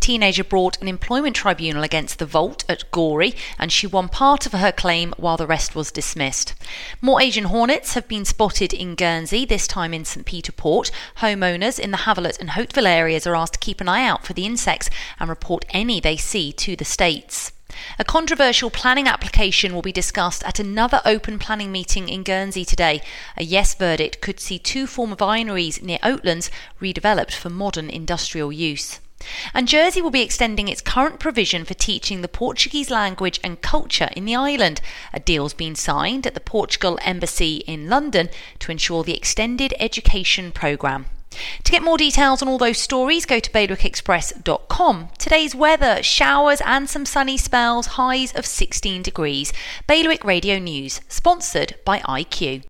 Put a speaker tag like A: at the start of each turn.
A: The teenager brought an employment tribunal against the Vault at Gorey, and she won part of her claim while the rest was dismissed. More Asian hornets have been spotted in Guernsey, this time in St Peter Port. Homeowners in the Havelet and Hauteville areas are asked to keep an eye out for the insects and report any they see to the states. A controversial planning application will be discussed at another open planning meeting in Guernsey today. A yes verdict could see two former vineries near Oatlands redeveloped for modern industrial use. And Jersey will be extending its current provision for teaching the Portuguese language and culture in the island. A deal's been signed at the Portugal Embassy in London to ensure the extended education programme. To get more details on all those stories, go to bailiwickexpress.com. Today's weather showers and some sunny spells, highs of 16 degrees. Bailiwick Radio News, sponsored by IQ.